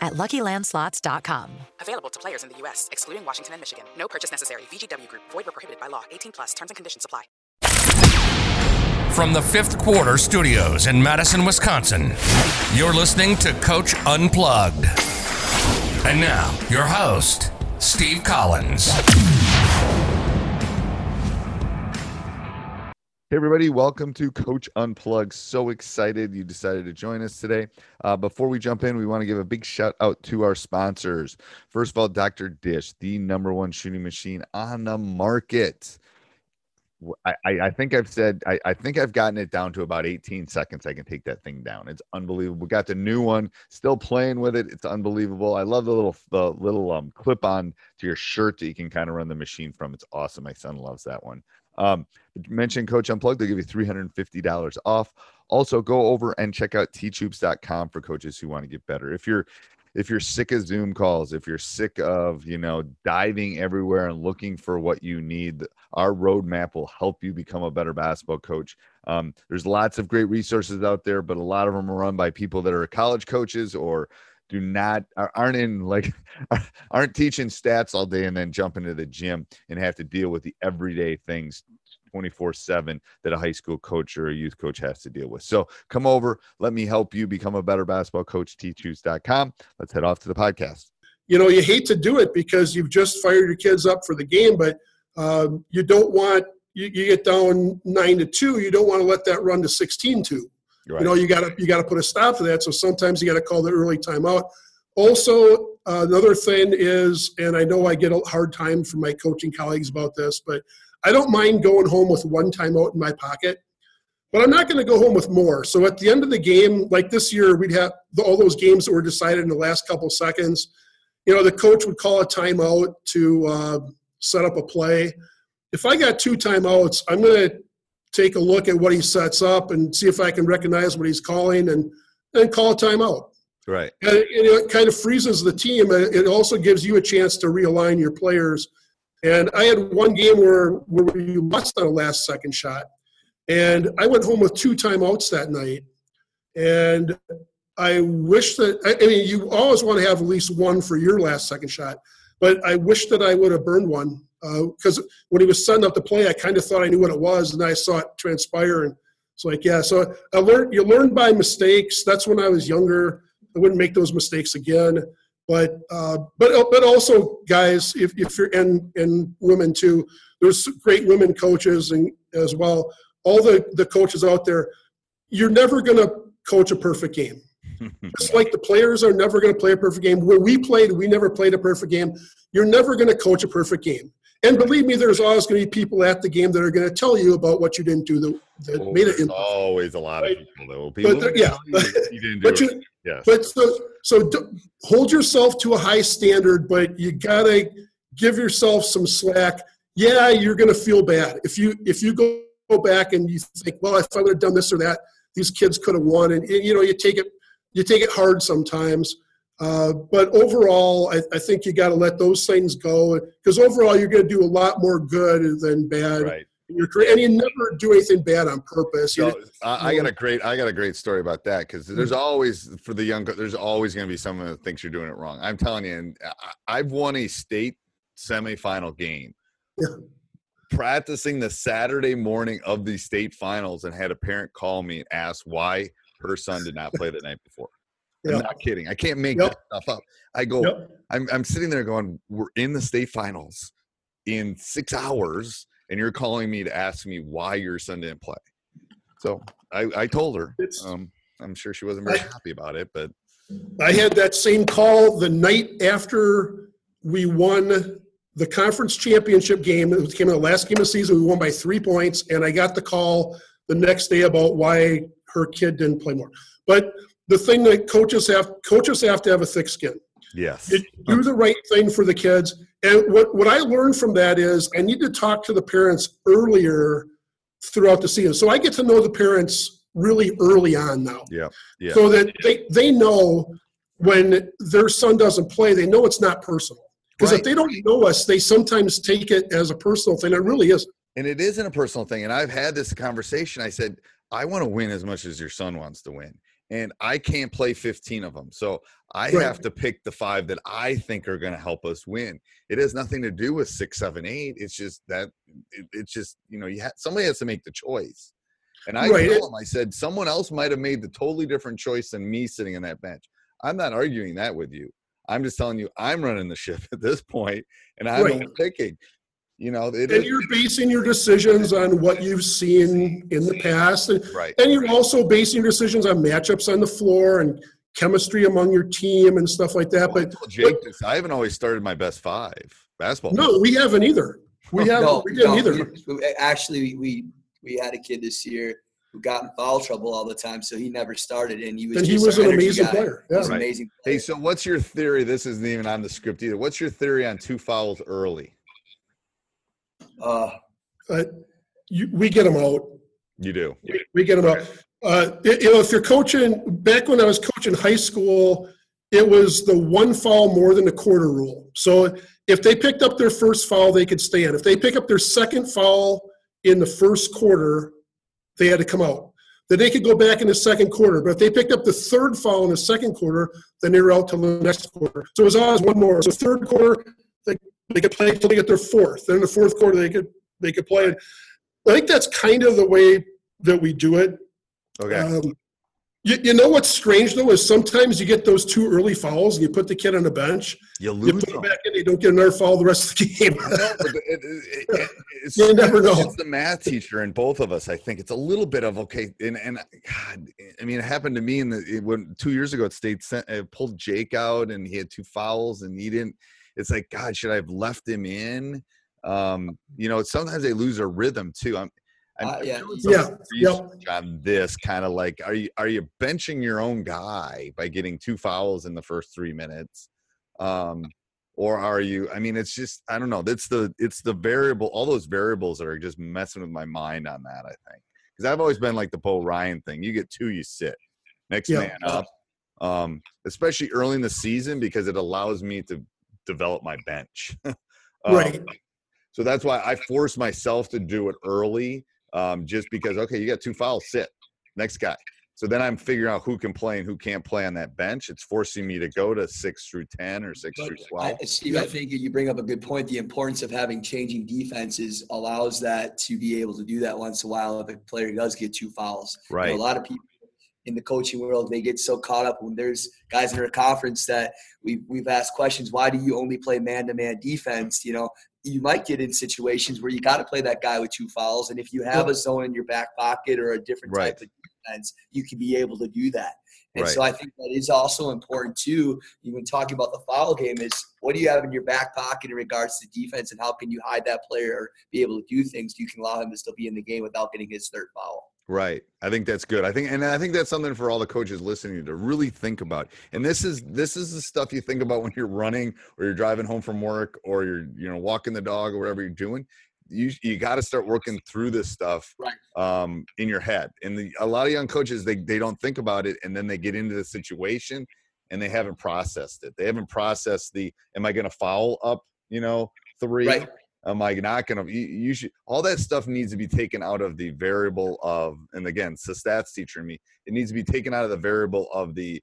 at luckylandslots.com. Available to players in the U.S., excluding Washington and Michigan. No purchase necessary. VGW Group, void were prohibited by law. 18 plus terms and conditions apply. From the fifth quarter studios in Madison, Wisconsin, you're listening to Coach Unplugged. And now, your host, Steve Collins. Hey, everybody, welcome to Coach Unplugged. So excited you decided to join us today. Uh, before we jump in, we want to give a big shout out to our sponsors. First of all, Dr. Dish, the number one shooting machine on the market. I, I, think I've said, I, I think I've gotten it down to about 18 seconds. I can take that thing down. It's unbelievable. We got the new one, still playing with it. It's unbelievable. I love the little, the little um, clip on to your shirt that you can kind of run the machine from. It's awesome. My son loves that one. Um, mention Coach Unplugged, they'll give you $350 off. Also, go over and check out teachhoops.com for coaches who want to get better. If you're if you're sick of Zoom calls, if you're sick of, you know, diving everywhere and looking for what you need, our roadmap will help you become a better basketball coach. Um, there's lots of great resources out there, but a lot of them are run by people that are college coaches or do not aren't in like aren't teaching stats all day and then jump into the gym and have to deal with the everyday things 24 7 that a high school coach or a youth coach has to deal with. So come over, let me help you become a better basketball coach, teachhoops.com. Let's head off to the podcast. You know, you hate to do it because you've just fired your kids up for the game, but um, you don't want, you, you get down nine to two, you don't want to let that run to 16 2. Right. You know, you got to you got to put a stop to that. So sometimes you got to call the early timeout. Also, uh, another thing is, and I know I get a hard time from my coaching colleagues about this, but I don't mind going home with one timeout in my pocket. But I'm not going to go home with more. So at the end of the game, like this year, we'd have all those games that were decided in the last couple seconds. You know, the coach would call a timeout to uh, set up a play. If I got two timeouts, I'm going to take a look at what he sets up and see if I can recognize what he's calling and then call a timeout. Right. And it, it kind of freezes the team. It also gives you a chance to realign your players. And I had one game where, where you lost on a last second shot. And I went home with two timeouts that night. And I wish that, I mean, you always want to have at least one for your last second shot. But I wish that I would have burned one because uh, when he was setting up the play, I kind of thought I knew what it was, and I saw it transpire, and it's like, yeah. So I learned. You learn by mistakes. That's when I was younger. I wouldn't make those mistakes again. But uh, but but also, guys, if if you're and and women too, there's great women coaches and as well. All the the coaches out there, you're never going to coach a perfect game. Just like the players are never going to play a perfect game. When we played, we never played a perfect game. You're never going to coach a perfect game. And believe me, there's always going to be people at the game that are going to tell you about what you didn't do that, that Oh, made it. there's always a lot of people that will But people there- yeah. you do But you, yes. but so so d- hold yourself to a high standard, but you gotta give yourself some slack. Yeah, you're gonna feel bad if you if you go go back and you think, well, if I would have done this or that, these kids could have won, and, and, you know you take it you take it hard sometimes. Uh, but overall, I, I think you got to let those things go because overall you're going to do a lot more good than bad. right. You're cra- and you never do anything bad on purpose. You- So, I, I got a great I got a great story about that because there's always for the young there's always going to be someone that thinks you're doing it wrong. I'm telling you, and I, I've won a state semifinal game. Yeah. Practicing the Saturday morning of the state finals and had a parent call me and ask why her son did not play the night before. I'm not kidding. I can't make Yep. that stuff up. I go, Yep. I'm I'm sitting there going, we're in the state finals in six hours, and you're calling me to ask me why your son didn't play. So I, I told her. Um, I'm sure she wasn't very happy about it, but I had that same call the night after we won the conference championship game. It came in the last game of the season. We won by three points, and I got the call the next day about why her kid didn't play more. But the thing that coaches have coaches have to have a thick skin. yes, You do the right thing for the kids. And what, what I learned from that is I need to talk to the parents earlier throughout the season. So I get to know the parents really early on now yeah, yeah, so that they, they know when their son doesn't play, they know it's not personal. Because Right. if they don't know us, they sometimes take it as a personal thing. It really is. and it isn't a personal thing. And I've had this conversation. I said, I want to win as much as your son wants to win, and I can't play 15 of them. So I Right. have to pick the five that I think are going to help us win. It has nothing to do with six, seven, eight. It's just that it, it's just you know you ha- somebody has to make the choice. And I Right. told him, I said, someone else might have made the totally different choice than me sitting in that bench. I'm not arguing that with you. I'm just telling you, I'm running the ship at this point, and I'm Right. picking. You know, it And you're basing your decisions on what you've seen in the past. And, right. and you're also basing your decisions on matchups on the floor and chemistry among your team and stuff like that. Oh, well, I But told Jake this. I haven't always started my best five basketball. no, we haven't either. We haven't. No, we didn't no, either. we- we- actually, we we had a kid this year who got in foul trouble all the time, so he never started, and he was And he was an amazing guy. player. He was Yeah. Right. amazing. Hey, so what's your theory? This isn't even on the script either. What's your theory on two fouls early? Uh, You, we get them out. You do. We- We get them out. Uh, y- you know, if you're coaching, back when I was coaching high school, it was the one foul more than a quarter rule. So if they picked up their first foul, they could stay in. If they pick up their second foul in the first quarter, they had to come out. Then they could go back in the second quarter. But if they picked up the third foul in the second quarter, then they were out till the next quarter. So it was always one more. So third quarter, they, could play until they get their fourth. Then in the fourth quarter, they could they could play. It. I think that's kind of the way that we do it. Okay. Um, you, you know what's strange though is sometimes you get those two early fouls and you put the kid on the bench. you lose. You put them. back in, they don't get another foul the rest of the game. No, it- it- it- You never know. It's the math teacher in both of us. I think it's a little bit of okay. And, and God, I mean, it happened to me in the it, when two years ago at state sent, pulled Jake out and he had two fouls and he didn't. It's like God, should I have left him in? Um, you know, sometimes they lose their rhythm too. I'm, I'm Uh, yeah. Yeah, research on this kind of like, are you are you benching your own guy by getting two fouls in the first three minutes? Um, or are you i mean it's just i don't know it's the it's the variable all those variables that are just messing with my mind on that i think because i've always been like the Bo Ryan thing you get two you sit next Yeah. man up um especially early in the season because it allows me to develop my bench Um, Right. so that's why i force myself to do it early um just because okay you got two fouls sit next guy so then i'm figuring out who can play and who can't play on that bench it's forcing me to go to six through ten or six through 12 I, Steve, I think you bring up a good point. The importance of having changing defenses allows that to be able to do that once in a while if a player does get two fouls. You know, Right. a lot of people in the coaching world they get so caught up when there's guys in our conference that we've, we've asked questions. Why do you only play man-to-man defense? You know, you might get in situations where you got to play that guy with two fouls, and if you have a zone in your back pocket or a different Right. type of defense, you can be able to do that. And Right. so I think that is also important too. Even talking about the foul game is what do you have in your back pocket in regards to defense, and how can you hide that player or be able to do things you can allow him to still be in the game without getting his third foul. Right. I think that's good. I think and I think that's something for all the coaches listening to really think about. And this is this is the stuff you think about when you're running or you're driving home from work or you're you know walking the dog or whatever you're doing. You you got to start working through this stuff Right. um in your head. And the, a lot of young coaches they they don't think about it and then they get into the situation and they haven't processed it. They haven't processed the am I going to foul up, you know, 3 Right. Am I not going to? You, you should. All that stuff needs to be taken out of the variable of, and again, it's the stats teacher me. It needs to be taken out of the variable of the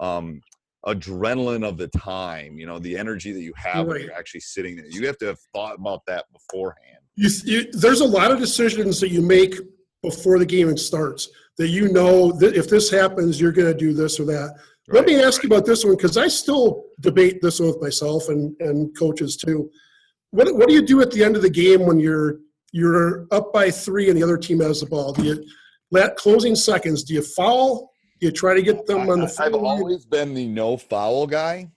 um, adrenaline of the time. You know, the energy that you have when you're actually sitting there. You have to have thought about that beforehand. you, you, there's a lot of decisions that you make before the game starts that you know that if this happens, you're going to do this or that. Let me ask you about this one because I still debate this one with myself and, and coaches too. What, what do you do at the end of the game when you're you're up by three and the other team has the ball? Do you let closing seconds? Do you foul? Do you try to get them on the field? I, have always been the no foul guy.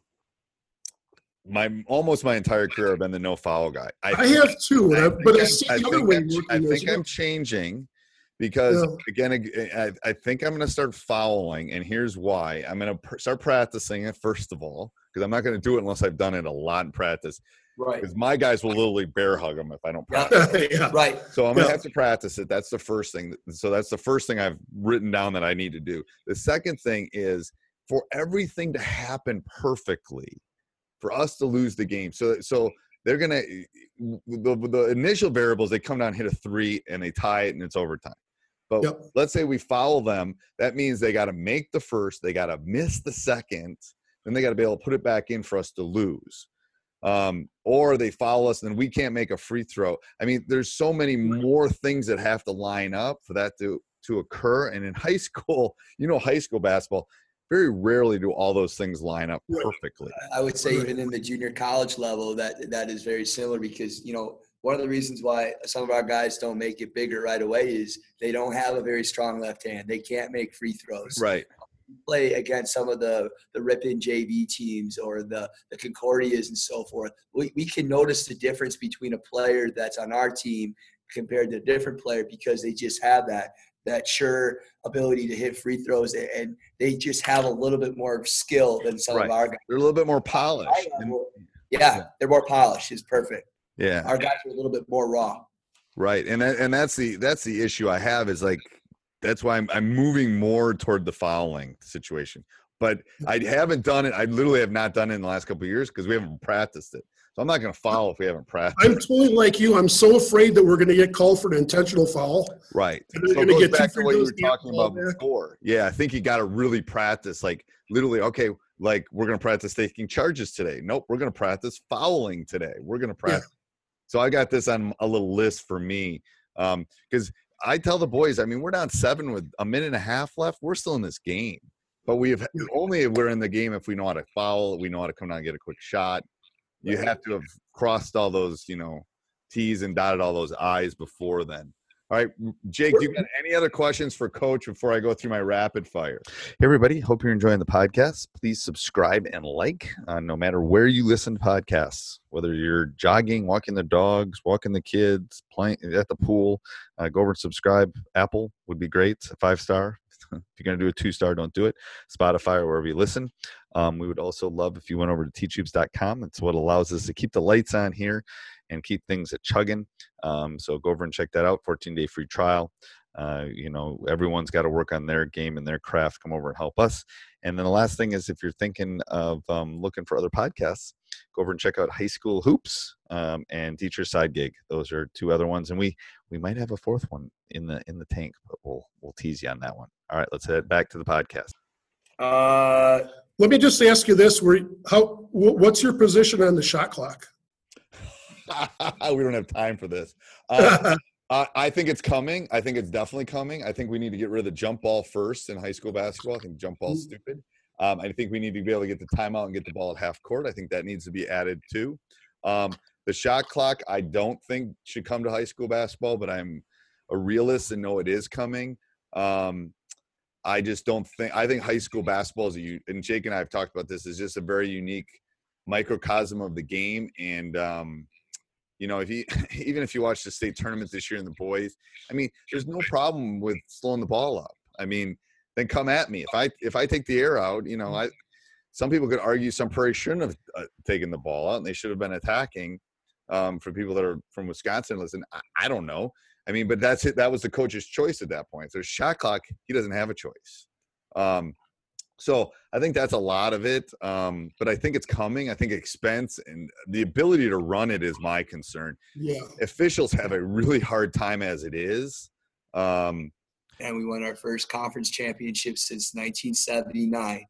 My almost my entire career, I've been the no foul guy. I have too, I but I see I'm- the other think way I'm- I think well. I'm changing because Yeah. again, I, I think I'm going to start fouling, and here's why. I'm going to pr- start practicing it first of all because I'm not going to do it unless I've done it a lot in practice. Right. Because my guys will literally bear hug them if I don't practice. yeah. Right. So I'm gonna Yeah. have to practice it. That's the first thing. So that's the first thing I've written down that I need to do. The second thing is for everything to happen perfectly, for us to lose the game. So so they're gonna the, the initial variables they come down hit a three and they tie it and it's overtime. But Yep. let's say we foul them, that means they got to make the first, they got to miss the second, then they got to be able to put it back in for us to lose um, or they foul us and we can't make a free throw. I mean, there's so many more things that have to line up for that to to occur. And in high school, you know, high school basketball, very rarely do all those things line up perfectly. I would say even in the junior college level, that that is very similar because you know one of the reasons why some of our guys don't make it bigger right away is they don't have a very strong left hand. They can't make free throws. Right. Play against some of the the Ripon JV teams or the the Concordias and so forth. We we can notice the difference between a player that's on our team compared to a different player because they just have that that sure ability to hit free throws and- they just have a little bit more skill than some Right. of our guys. They're a little bit more polished. Yeah, they're more polished. Is perfect. yeah. Our guys are a little bit more raw. Right. And that, and that's the that's the issue I have is like that's why I'm I'm moving more toward the fouling situation. But I mm-hmm. haven't done it. I literally have not done it in the last couple of years because we haven't practiced it. So I'm not going to foul if we haven't practiced. I'm totally like you. I'm so afraid that we're going to get called for an intentional foul. Right. And So they're it gonna goes get back to what you were talking about back. before. Yeah, I think you got to really practice. Like literally, okay, like we're going to practice taking charges today. Nope, we're going to practice fouling today. We're going to Yeah. practice. So I got this on a little list for me um, because I tell the boys, I mean, we're down seven with a minute and a half left. We're still in this game, but we have Yeah. only we're in the game if we know how to foul. We know how to come down and get a quick shot. You have to have crossed all those, you know, T's and dotted all those I's before then. All right, Jake, do you got any other questions for Coach before I go through my rapid fire? Hey, everybody. Hope you're enjoying the podcast. Please subscribe and like uh, no matter where you listen to podcasts, whether you're jogging, walking the dogs, walking the kids, playing at the pool. Uh, go over and subscribe. Apple would be great. Five star. if you're going to do a two star, don't do it. Spotify or wherever you listen. Um, we would also love if you went over to teachhoops.com. It's what allows us to keep the lights on here and keep things at chugging. Um, so go over and check that out. 14 day free trial. Uh, you know, everyone's got to work on their game and their craft. Come over and help us. And then the last thing is if you're thinking of um, looking for other podcasts, go over and check out High School Hoops um, and Teacher Side Gig. Those are two other ones, and we we might have a fourth one in the in the tank, but we'll we'll tease you on that one. All right, let's head back to the podcast. Uh, Let me just ask you this: Where how what's your position on the shot clock? we don't have time for this. Uh, I, I think it's coming. I think it's definitely coming. I think we need to get rid of the jump ball first in high school basketball. I think jump ball's stupid. Um, I think we need to be able to get the timeout and get the ball at half court. I think that needs to be added too. Um, the shot clock, I don't think should come to high school basketball, but I'm a realist and know it is coming. Um, I just don't think. I think high school basketball is a. And Jake and I have talked about this. Is just a very unique microcosm of the game, and um, you know, if you even if you watch the state tournament this year and the boys, I mean, there's no problem with slowing the ball up. I mean, then come at me. If I if I take the air out, you know, I some people could argue Sun Prairie shouldn't have uh, taken the ball out and they should have been attacking. Um, for people that are from Wisconsin, listen, I, I don't know. I mean, but that's it. That was the coach's choice at that point. So shot clock, he doesn't have a choice. Um, So I think that's a lot of it. Um, but I think it's coming. I think expense and the ability to run it is my concern. Yeah. Officials have a really hard time as it is. Um, and we won our first conference championship since 1979.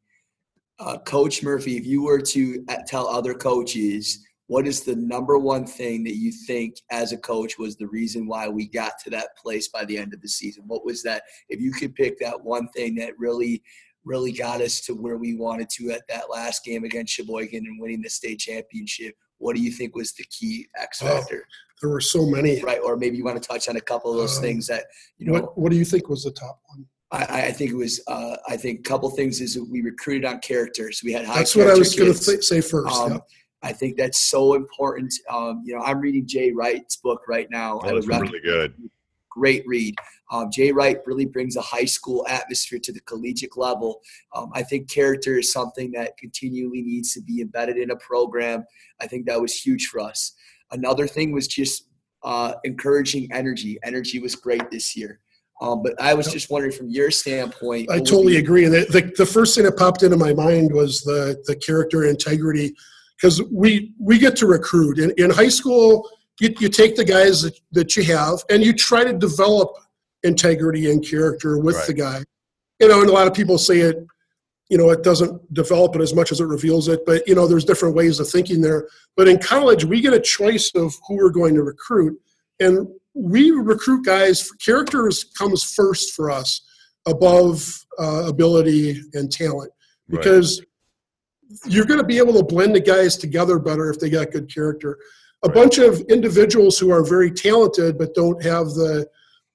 Uh, Coach Murphy, if you were to uh, tell other coaches what is the number one thing that you think as a coach was the reason why we got to that place by the end of the season? What was that? If you could pick that one thing that really, really got us to where we wanted to at that last game against Sheboygan and winning the state championship, what do you think was the key X Oh, factor? There were so many. Right, or maybe you want to touch on a couple of those Um, things that you know. What What do you think was the top one? I, I think it was. Uh, I think a couple things is that we recruited on characters. We had high. That's what I was going going to th- say first. Um, yeah. I think that's so important. Um, you know, I'm reading Jay Wright's book right now. I that was really good. Great read. Um, Jay Wright really brings a high school atmosphere to the collegiate level. Um, I think character is something that continually needs to be embedded in a program. I think that was huge for us. Another thing was just uh, encouraging energy. Energy was great this year. Um, but I was just wondering from your standpoint. I totally agree. And the, the, the first thing that popped into my mind was the, the character integrity because we, we get to recruit. In, in high school, you, you take the guys that, that you have and you try to develop integrity and character with Right. the guy. You know, and a lot of people say it, you know, it doesn't develop it as much as it reveals it, but, you know, there's different ways of thinking there. But in college, we get a choice of who we're going to recruit. And we recruit guys, characters comes first for us above uh, ability and talent Right. because you're going to be able to blend the guys together better if they got good character. A Right. bunch of individuals who are very talented but don't have the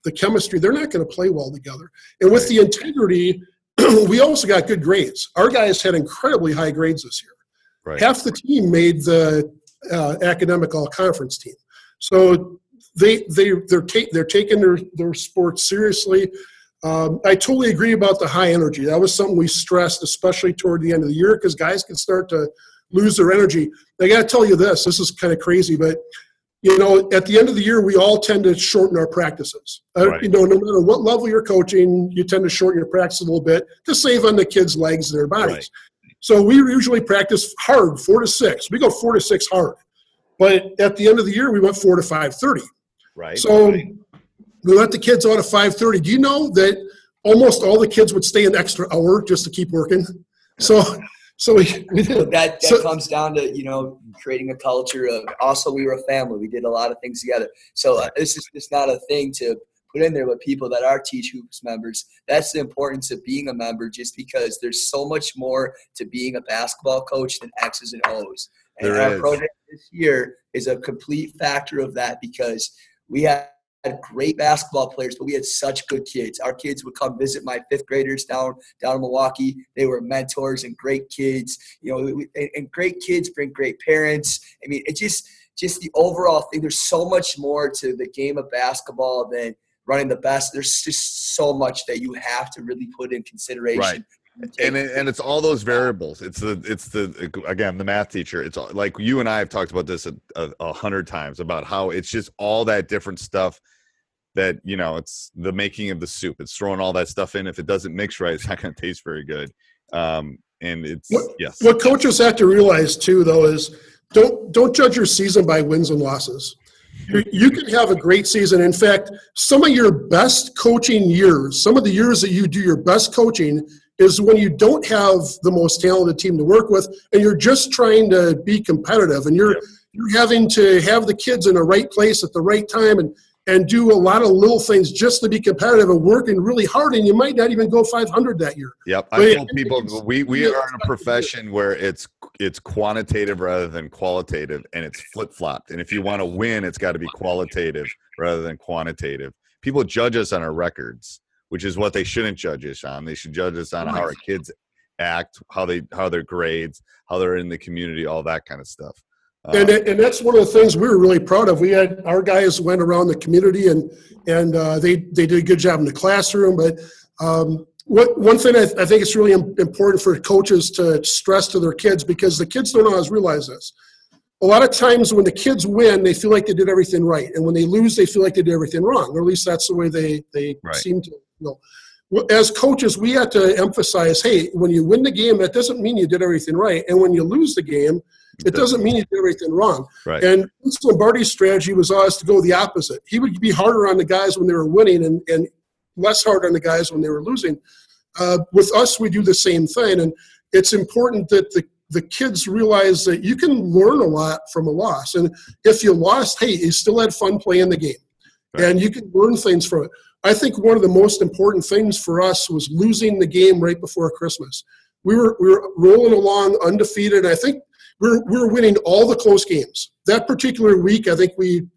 the chemistry, they're not going to play well together. And with the integrity, we also got good grades. Our guys had incredibly high grades this year. Right. Half the team made the uh, academic all conference team. So they they they're ta- they're taking their their sports seriously. Um, I totally agree about the high energy. That was something we stressed, especially toward the end of the year, because guys can start to lose their energy. I got to tell you this: this is kind of crazy, but you know, at the end of the year, we all tend to shorten our practices. Uh, You know, no matter what level you're coaching, you tend to shorten your practice a little bit to save on the kids' legs and their bodies. Right. So we usually practice hard, four to six. We go four to six hard, but at the end of the year, we went four to five thirty. Right. So right. we let the kids out at five thirty. Do you know that almost all the kids would stay an extra hour just to keep working? So, so we, we did. that that So- comes down to you know creating a culture of also we were a family. We did a lot of things together. So uh, this is just not a thing to put in there but people that are teach hoops members. That's the importance of being a member just because there's so much more to being a basketball coach than x's and o's. And There our is. program this year is a complete factor of that because we had had great basketball players, but we had such good kids. Our kids would come visit my fifth graders down down in Milwaukee. They were mentors and great kids. You know, and great kids bring great parents. I mean, it just just the overall thing. There's so much more to the game of basketball than running the best. There's just so much that you have to really put in consideration. Right. And it, and it's all those variables. It's the it's the again the math teacher. It's all, like you and I have talked about this a, a, a hundred times about how it's just all that different stuff that you know it's the making of the soup. It's throwing all that stuff in. If it doesn't mix right, it's not going to taste very good. Um, and it's What- yes, What coaches have to realize too, though, is don't don't judge your season by wins and losses. You, you can have a great season. In fact, some of your best coaching years, some of the years that you do your best coaching, is when you don't have the most talented team to work with, and you're just trying to be competitive, and you're Yep. you're having to have the kids in the right place at the right time, and and do a lot of little things just to be competitive and working really hard, and you might not even go 500 that year. Yep, But I told people we we yeah, are in a profession where it's it's quantitative rather than qualitative, and it's flip flopped. And if you want to win, it's got to be qualitative rather than quantitative. People judge us on our records, which is what they shouldn't judge us on. They should judge us on how our kids act, how they how their grades, how they're in the community, all that kind of stuff. And, Um, and that's one of the things we were really proud of. We had our guys went around the community and and uh, they they did a good job in the classroom. But um, what one thing I, I think it's really im- important for coaches to stress to their kids because the kids don't always realize this. A lot of times when the kids win, they feel like they did everything right, and when they lose, they feel like they did everything wrong. Or at least that's the way they they Right. seem to. You know. as coaches, we have to emphasize, hey, when you win the game, that doesn't mean you did everything right, and when you lose the game, it doesn't mean you did everything wrong. Right. And Vince Lombardi's strategy was always to go the opposite. He would be harder on the guys when they were winning, and, and less hard on the guys when they were losing. Uh, with us, we do the same thing, and it's important that the the kids realize that you can learn a lot from a loss. And if you lost, hey, you still had fun playing the game, Right. and you can learn things from it. I think one of the most important things for us was losing the game right before Christmas. We were we were rolling along undefeated. I think we we're we we're winning all the close games. That particular week, I think we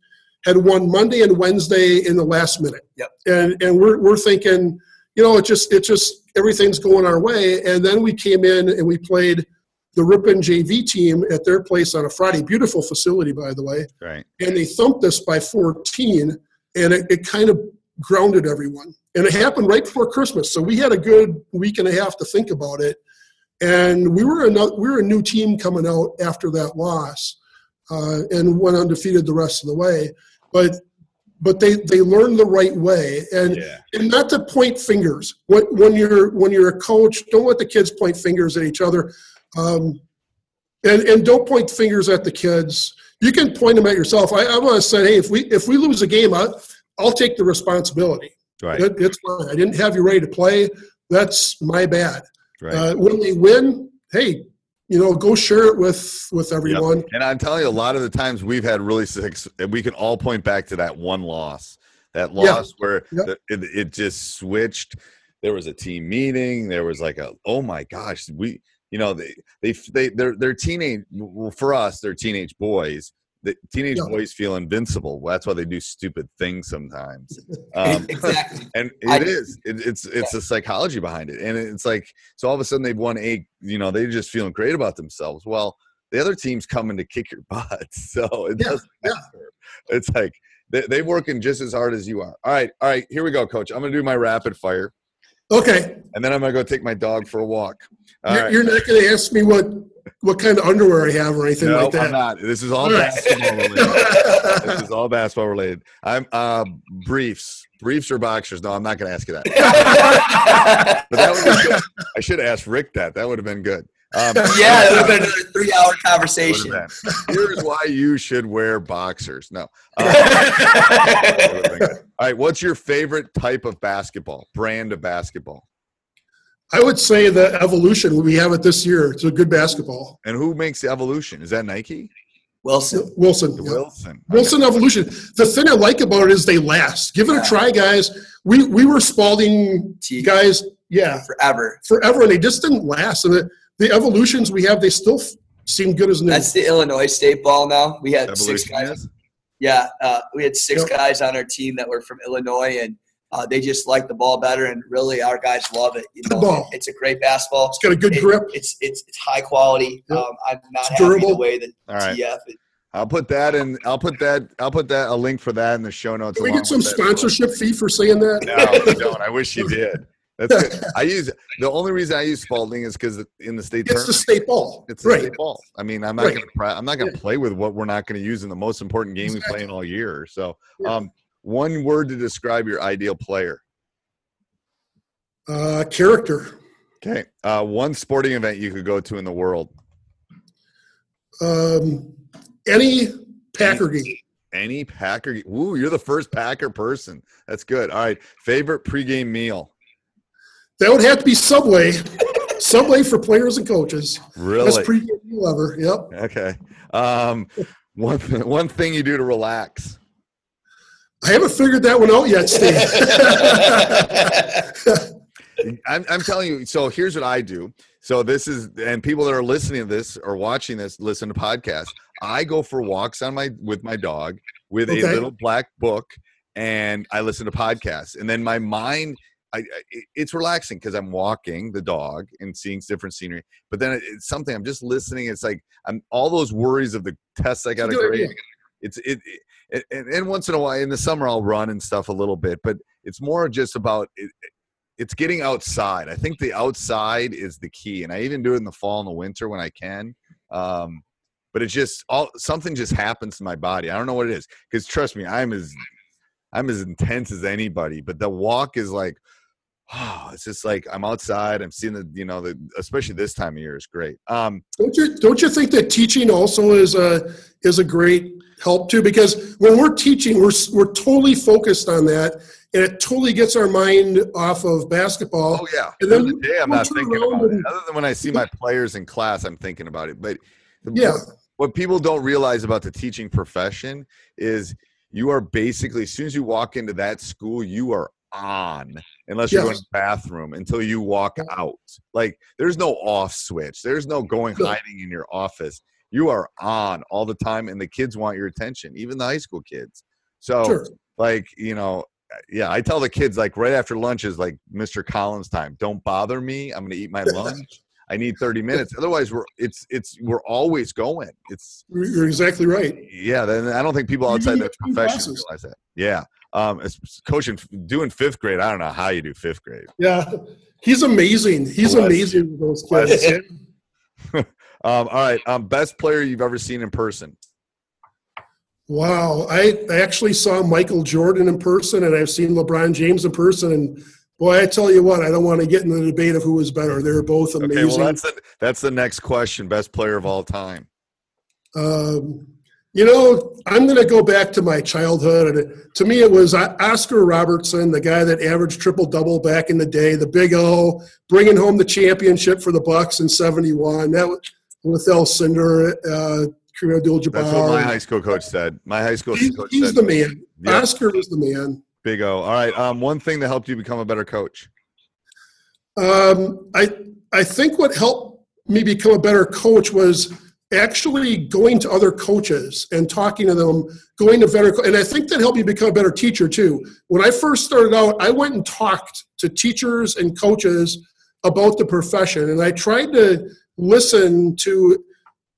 had won Monday and Wednesday in the last minute. Yep. And and we're we're thinking, you know, it just it just everything's going our way. And then we came in and we played the Ripon JV team at their place on a Friday. Beautiful facility, by the way Right. and they thumped us by 14 and it, it kind of grounded everyone. And it happened right before christmas so we had a good week and a half to think about it. And we were a, we were a new team coming out after that loss uh, and went undefeated the rest of the way. But but they they learned the right way. And Yeah. and not to point fingers. When, when you're when you're a coach don't let the kids point fingers at each other. Um, and and don't point fingers at the kids. You can point them at yourself. I, I want to say hey if we if we lose a game I, i'll take the responsibility Right. it, it's fine i didn't have you ready to play that's my bad Right. uh, when they win hey you know go share it with with everyone And I'm telling you, a lot of the times we've had really six, and we can all point back to that one loss, that Yeah. loss where Yep. the, it, it just switched. There was a team meeting. There was like a, oh my gosh, we, you know, they, they, they, they're, they're teenage. Well, for us, they're teenage boys. The teenage Yeah. boys feel invincible. That's why they do stupid things sometimes. Um, exactly. and I- it is it, it's it's the psychology behind it and it's like so all of a sudden they've won eight you know they're just feeling great about themselves well the other team's coming to kick your butt so it Yeah, doesn't yeah. it's like they, they're working just as hard as you are all right all right here we go coach i'm gonna do my rapid fire okay and then i'm gonna go take my dog for a walk you're, right. you're not to ask me what what kind of underwear i have or anything no, like that I'm not. This is all All right. basketball related. this is all basketball related. I'm uh briefs, briefs or boxers. No, I'm not going to ask you that. but that would be good. I should have asked Rick that. That would have been good. Um, yeah, it would have been another three-hour conversation. Here's why you should wear boxers. No. Uh, that would have been good. all right. What's your favorite type of basketball? Brand of basketball? I would say the evolution we have it this year. It's a good basketball. And who makes the evolution? Is that Nike? Wilson. Wilson. yeah. Wilson. Wilson evolution. The thing I like about it is they last. Give it a try, guys. We we were Spalding T- guys, yeah, forever. forever, and they just didn't last. And the, the evolutions we have, they still f- seem good as new. That's the Illinois State ball now. We had six guys. is? Yeah, uh, we had six Yep. guys on our team that were from Illinois, and uh, they just like the ball better. And really, our guys love it. You Good know, ball. it's a great basketball. It's got a good It- grip. It's it's it's high quality. Yep. Um, I'm not It's happy durable. the way that All right. TF. Is. I'll put that in. I'll put that. I'll put that a link for that in the show notes. Can we get some sponsorship fee for saying that? No, you don't. I wish you did. That's good. I use the only reason I use Spalding is because in the state It's the state ball. it's a right. state ball. I mean, I'm not Right. gonna I'm not gonna Yeah. play with what we're not gonna use in the most important game we play in all year. So, Yeah. um, one word to describe your ideal player. Uh, character. Okay. Uh, one sporting event you could go to in the world. Um, any Packer game. Any Packer. Ooh, you're the first Packer person. That's good. All right. Favorite pregame meal. That would have to be Subway. Subway for players and coaches. Best Really? pregame meal ever. Yep. Okay. Um, one one thing you do to relax. I haven't figured that one out yet, Steve. I'm, I'm telling you. So here's what I do. So this is, and people that are listening to this or watching this, listen to podcasts. I go for walks on my with my dog with a little black book, and I listen to podcasts. And then my mind, I, I it's relaxing because I'm walking the dog and seeing different scenery. But then it- it's something I'm just listening. It's like I'm all those worries of the tests I got to grade. It's it, it and, and once in a while in the summer I'll run and stuff a little bit, but it's more just about it, it's getting outside. I think the outside is the key, and I even do it in the fall and the winter when I can. Um, but it's just all something just happens to my body. I don't know what it is because trust me, I'm as I'm as intense as anybody. But the walk is like, oh, it's just like I'm outside. I'm seeing the, you know, the especially this time of year is great. Um, don't you don't you think that teaching also is a is a great help too? Because when we're teaching, we're we're totally focused on that, and it totally gets our mind off of basketball. Oh yeah, and then the day I'm not thinking about it. Other than when I see my players in class, I'm thinking about it. But Yeah. what, what people don't realize about the teaching profession is you are basically as soon as you walk into that school, you are on unless you're Yes. going to the bathroom until you walk out. Like there's no off switch. There's no going hiding in your office. You are on all the time, and the kids want your attention, even the high school kids. So Sure. like you know uh, yeah i tell the kids like right after lunch is like mr collins time don't bother me i'm gonna eat my lunch i need 30 minutes otherwise we're it's it's we're always going it's You're you're exactly right. yeah then i don't think people outside the profession realize that yeah um coaching doing fifth grade i don't know how you do fifth grade Yeah, he's amazing. He's Bless amazing with those kids. um all right um best player you've ever seen in person Wow, I, I actually saw Michael Jordan in person, and I've seen LeBron James in person, and boy, I tell you what, I don't want to get in the debate of who is better. They're both amazing. okay well that's the that's the next question best player of all time Um, you know, I'm going to go back to my childhood. And to me, it was Oscar Robertson, the guy that averaged triple double back in the day, the Big O, bringing home the championship for the Bucks in '71. That was with Alcindor, uh, Kareem Abdul-Jabbar. that's what my high school coach said my high school He's, coach he's said the man. Yeah. Oscar was the man. Big O. All right. Um, one thing that helped you become a better coach. Um, I I think what helped me become a better coach was actually going to other coaches and talking to them, going to better, and I think that helped me become a better teacher too. When I first started out, I went and talked to teachers and coaches about the profession, and I tried to listen to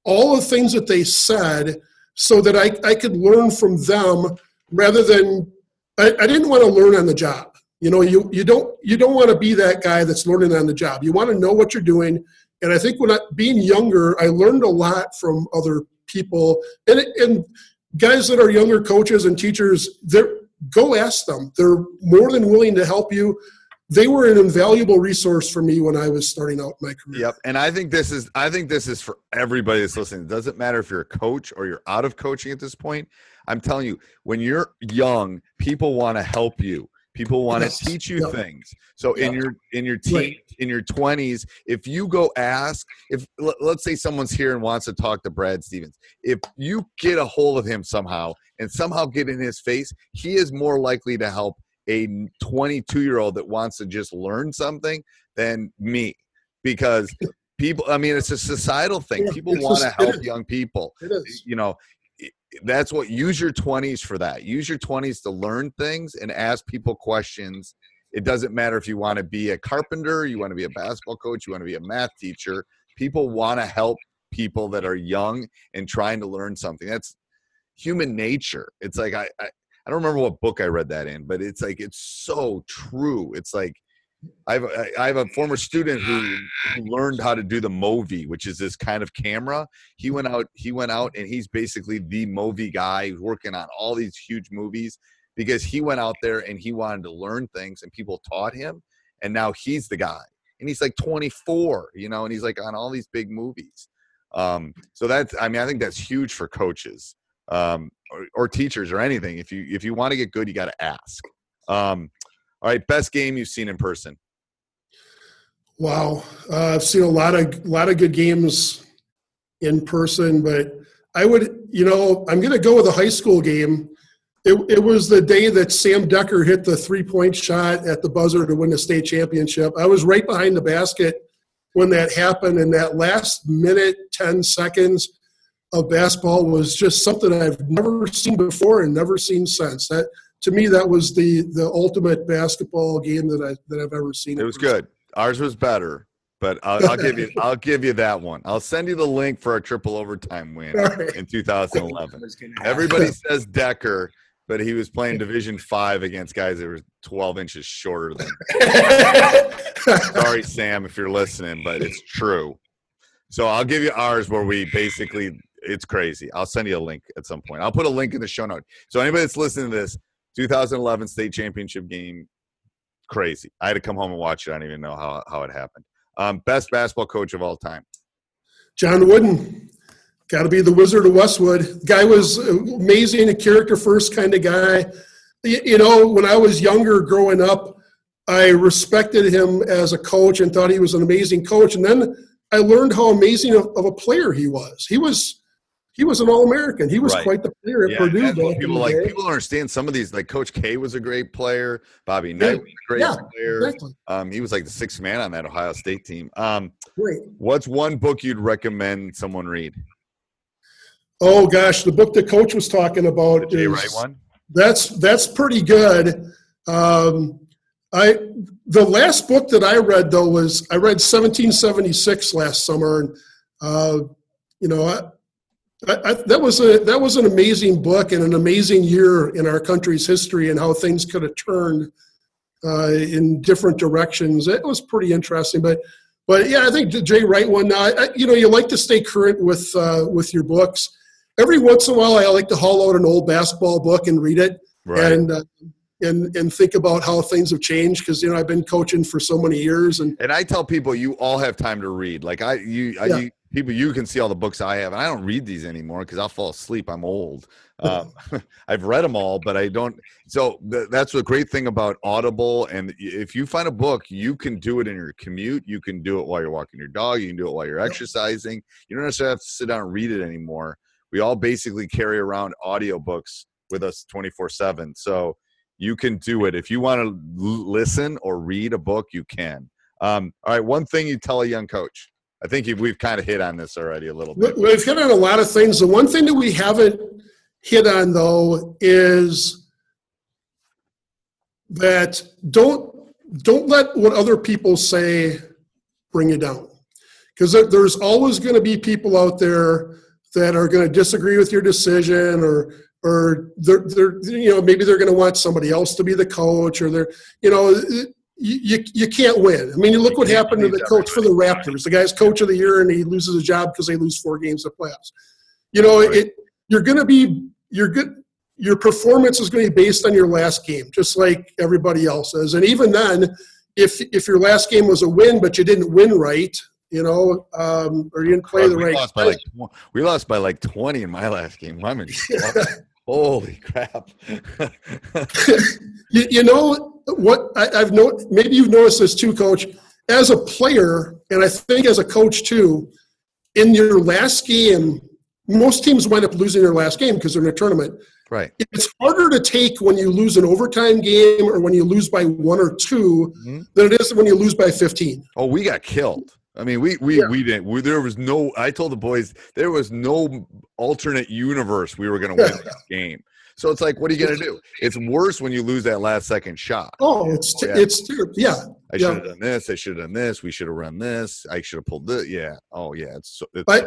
all the things that they said so that I, I could learn from them rather than I, I didn't want to learn on the job. You know, you you don't you don't want to be that guy that's learning on the job. You want to know what you're doing. And I think when I, being younger, I learned a lot from other people and and guys that are younger coaches and teachers. They're go ask them. They're more than willing to help you. They were an invaluable resource for me when I was starting out my career. Yep. And I think this is I think this is for everybody that's listening. It doesn't matter if you're a coach or you're out of coaching at this point. I'm telling you, when you're young, people want to help you. People want to Yes. teach you Yep. things. So in your in your teen, Right. In your 20s, if you go ask, if let- let's say someone's here and wants to talk to Brad Stevens, if you get a hold of him somehow and somehow get in his face, he is more likely to help a 22 year old that wants to just learn something than me. Because people i mean it's a societal thing. Yeah, people want to help young people. You know that's what use your 20s for that. Use your 20s to learn things and ask people questions it doesn't matter if you want to be a carpenter you want to be a basketball coach you want to be a math teacher people want to help people that are young and trying to learn something. That's human nature. It's like I, I i don't remember what book i read that in but it's like it's so true. It's like I have, a, I have a former student who, who learned how to do the Movi, which is this kind of camera. He went out, he went out, and he's basically the Movi guy working on all these huge movies because he went out there and he wanted to learn things, and people taught him, and now he's the guy, and he's like 24, you know, and he's like on all these big movies. Um, so that's, I mean, I think that's huge for coaches um, or, or teachers or anything. If you if you want to get good, you got to ask. Um, all right, best game you've seen in person. Wow, uh, I've seen a lot of lot of good games in person, but I would, you know, I'm going to go with a high school game. It, it was the day that Sam Dekker hit the three point shot at the buzzer to win the state championship. I was right behind the basket when that happened, and that last minute, 10 seconds of basketball was just something I've never seen before and never seen since. That to me, that was the the ultimate basketball game that I that I've ever seen. It was good. Ours was better, but I'll, I'll give you I'll give you that one. I'll send you the link for our triple overtime win All right. in 2011. was gonna happen. Everybody says Dekker, but he was playing Division Five against guys that were 12 inches shorter than. Sorry, Sam, if you're listening, but it's true. So I'll give you ours where we basically it's crazy. I'll send you a link at some point. I'll put a link in the show note. So anybody that's listening to this, 2011 state championship game, crazy. I had to come home and watch it. I don't even know how how it happened. Um, best basketball coach of all time. John Wooden. Got to be the Wizard of Westwood. Guy was amazing, a character first kind of guy. You know, when I was younger, growing up, I respected him as a coach and thought he was an amazing coach. And then I learned how amazing of, a player he was. He was he was an All American. He was Right. quite the player at Yeah, Purdue. that's what in people like day. people understand some of these. Like Coach K was a great player. Bobby Knight was a great yeah, player. Exactly. Um, he was like the sixth man on that Ohio State team. Um, Great. what's one book you'd recommend someone read? Oh gosh, the book that Coach was talking The about Jay is Wright one. that's that's pretty good. Um, I the last book that I read though was I read 1776 last summer, and uh, you know I, I, I, that was a that was an amazing book and an amazing year in our country's history and how things could have turned uh, in different directions. It was pretty interesting, but. But yeah, I think Jay Wright one. I, I, you know, you like to stay current with uh, with your books. Every once in a while, I like to haul out an old basketball book and read it Right. and uh, and and think about how things have changed because you know I've been coaching for so many years and And I tell people you all have time to read. Like I, you, I, you people, you can see all the books I have, and I don't read these anymore because I'll fall asleep. I'm old. Um, I've read them all, but I don't. So th- that's the great thing about Audible. And if you find a book, you can do it in your commute. You can do it while you're walking your dog. You can do it while you're exercising. You don't necessarily have to sit down and read it anymore. We all basically carry around audiobooks with us 24 7. So you can do it. If you want to l- listen or read a book, you can. Um, all right, one thing you tell a young coach. I think we've kind of hit on this already a little bit. we've hit on a lot of things. The one thing that we haven't hit on though is that don't don't let what other people say bring you down because there's always going to be people out there that are going to disagree with your decision or or they're, they're you know maybe they're going to want somebody else to be the coach or they're you know you, you, can't win. I mean you look what happened to the coach for the raptors. The guy's coach of the year and he loses his job because they lose four games of playoffs. You know it you're going to be you're good your performance is going to be based on your last game just like everybody else is and even then if if your last game was a win but you didn't win right you know um, or you didn't play the we right lost by like we lost by like 20 in my last game. I'm in. Holy crap. you, you know what I, I've no maybe you've noticed this too, coach. As a player, and I think as a coach too, in your last game, most teams wind up losing their last game because they're in a tournament. right. It's harder to take when you lose an overtime game or when you lose by one or 2 Mhm. than it is when you lose by 15. Oh, we got killed. I mean, we we Yeah. we didn't. We, there was no. I told the boys there was no alternate universe we were going to win this game. So it's like, what are you going to do? It's worse when you lose that last second shot. Oh, it's Oh, yeah. it's terrible. Yeah, I should have done this. I should have done this. We should have run this. I should have pulled this. Yeah. Oh, yeah. It's, so- it's I-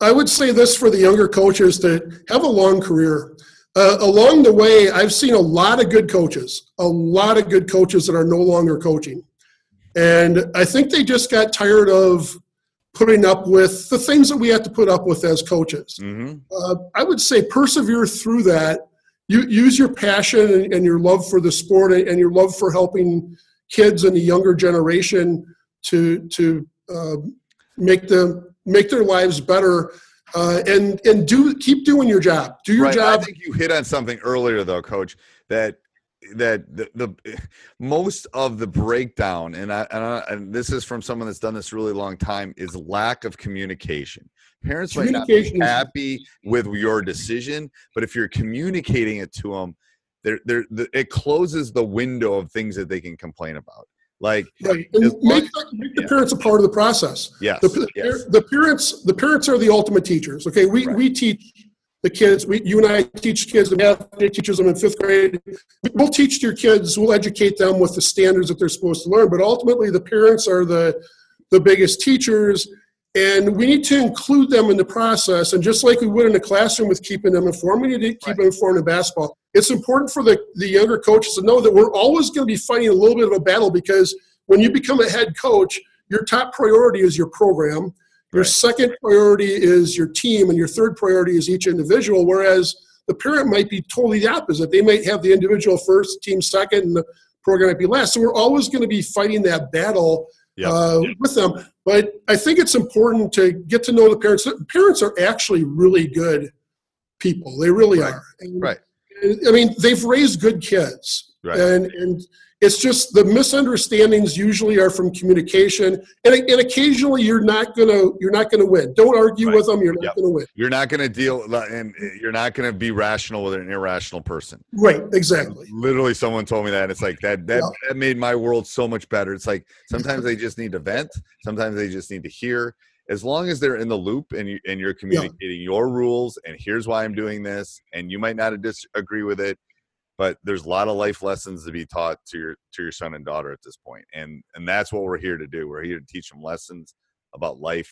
I would say this for the younger coaches to have a long career. Uh, along the way, I've seen a lot of good coaches, a lot of good coaches that are no longer coaching. And I think they just got tired of putting up with the things that we have to put up with as coaches. Mhm. Uh, I would say persevere through that. You use your passion and, your love for the sport and, and your love for helping kids and the younger generation to to uh, make them make their lives better uh, and and do keep doing your job. Do your right. job. I think you hit on something earlier, though, Coach. That that the, the most of the breakdown, and I, and I and this is from someone that's done this really long time, is lack of communication. Parents might not be Communication happy with your decision, but if you're communicating it to them, they're, they're, the, it closes the window of things that they can complain about. Like, Right. Long- make, the- the yeah. parents a part of the process. yes, The, the, yes, the parents the parents are the ultimate teachers. Okay, we, Right. we teach the kids. We, you and I teach kids the math. They teachers them in fifth grade. We'll teach your kids. We'll educate them with the standards that they're supposed to learn. But ultimately, the parents are the the biggest teachers, and we need to include them in the process. And just like we would in the classroom with keeping them informed, we need to keep them informed in basketball. It's important for the the younger coaches to know that we're always going to be fighting a little bit of a battle because when you become a head coach, your top priority is your program. Your Right. second priority is your team, and your third priority is each individual. Whereas the parent might be totally the opposite. They might have the individual first, team second, and the program might be last. So we're always going to be fighting that battle Yep. uh, with them. But I think it's important to get to know the parents. Parents are actually really good people. They really Right. are. And- Right. and, I mean, they've raised good kids. Right. And and it's just the misunderstandings usually are from communication, and, and occasionally you're not gonna you're not gonna win. Don't argue Right. with them. You're not Yep. gonna win. You're not going to deal, and eh, you're not going to be rational with an irrational person. Right. Exactly. Literally, someone told me that. It's like that. That that made my world so much better. It's like sometimes they just need to vent. Sometimes they just need to hear. As long as they're in the loop and you and you're communicating your rules and here's why I'm doing this, and you might not disagree with it, but there's a lot of life lessons to be taught to your to your son and daughter at this point, and and that's what we're here to do. We're here to teach them lessons about life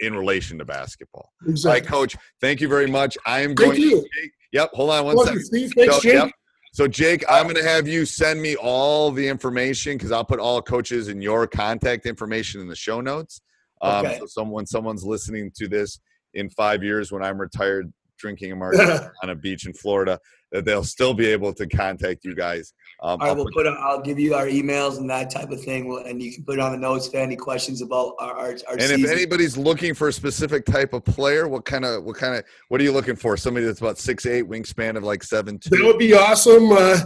in relation to basketball. All right, Exactly. coach. Thank you very much. I am going. Thank you. Jake, yep. Hold on one Love second. you. Thanks, So, Jake. yep. So, Jake, I'm going to have you send me all the information because I'll put all coaches and your contact information in the show notes. Um, Okay. So, someone someone's listening to this in five years when I'm retired drinking a margarita on a beach in Florida, that they'll still be able to contact you guys. Um, All right, I'll we'll put- put. I'll give you our emails and that type of thing, We'll- and you can put it on the notes if any questions about our our, our and season. if anybody's looking for a specific type of player, what kind of what kind of what are you looking for? Somebody that's about six eight, wingspan of like seven two. That would be awesome. Uh,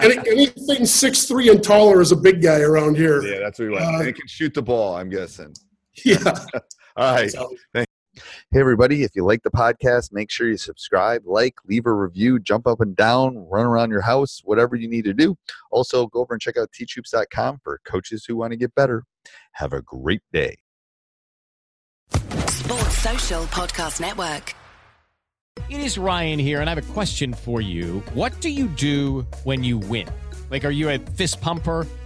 any, anything six three and taller is a big guy around here. Yeah, that's what we want. Uh, and it can shoot the ball. I'm guessing. Yeah. All right. So- Hey, everybody, if you like the podcast, make sure you subscribe, like, leave a review, jump up and down, run around your house, whatever you need to do. Also, go over and check out teachhoops.com for coaches who want to get better. Have a great day. Sports Social Podcast Network. It is Ryan here, and I have a question for you. What do you do when you win? Like, are you a fist pumper?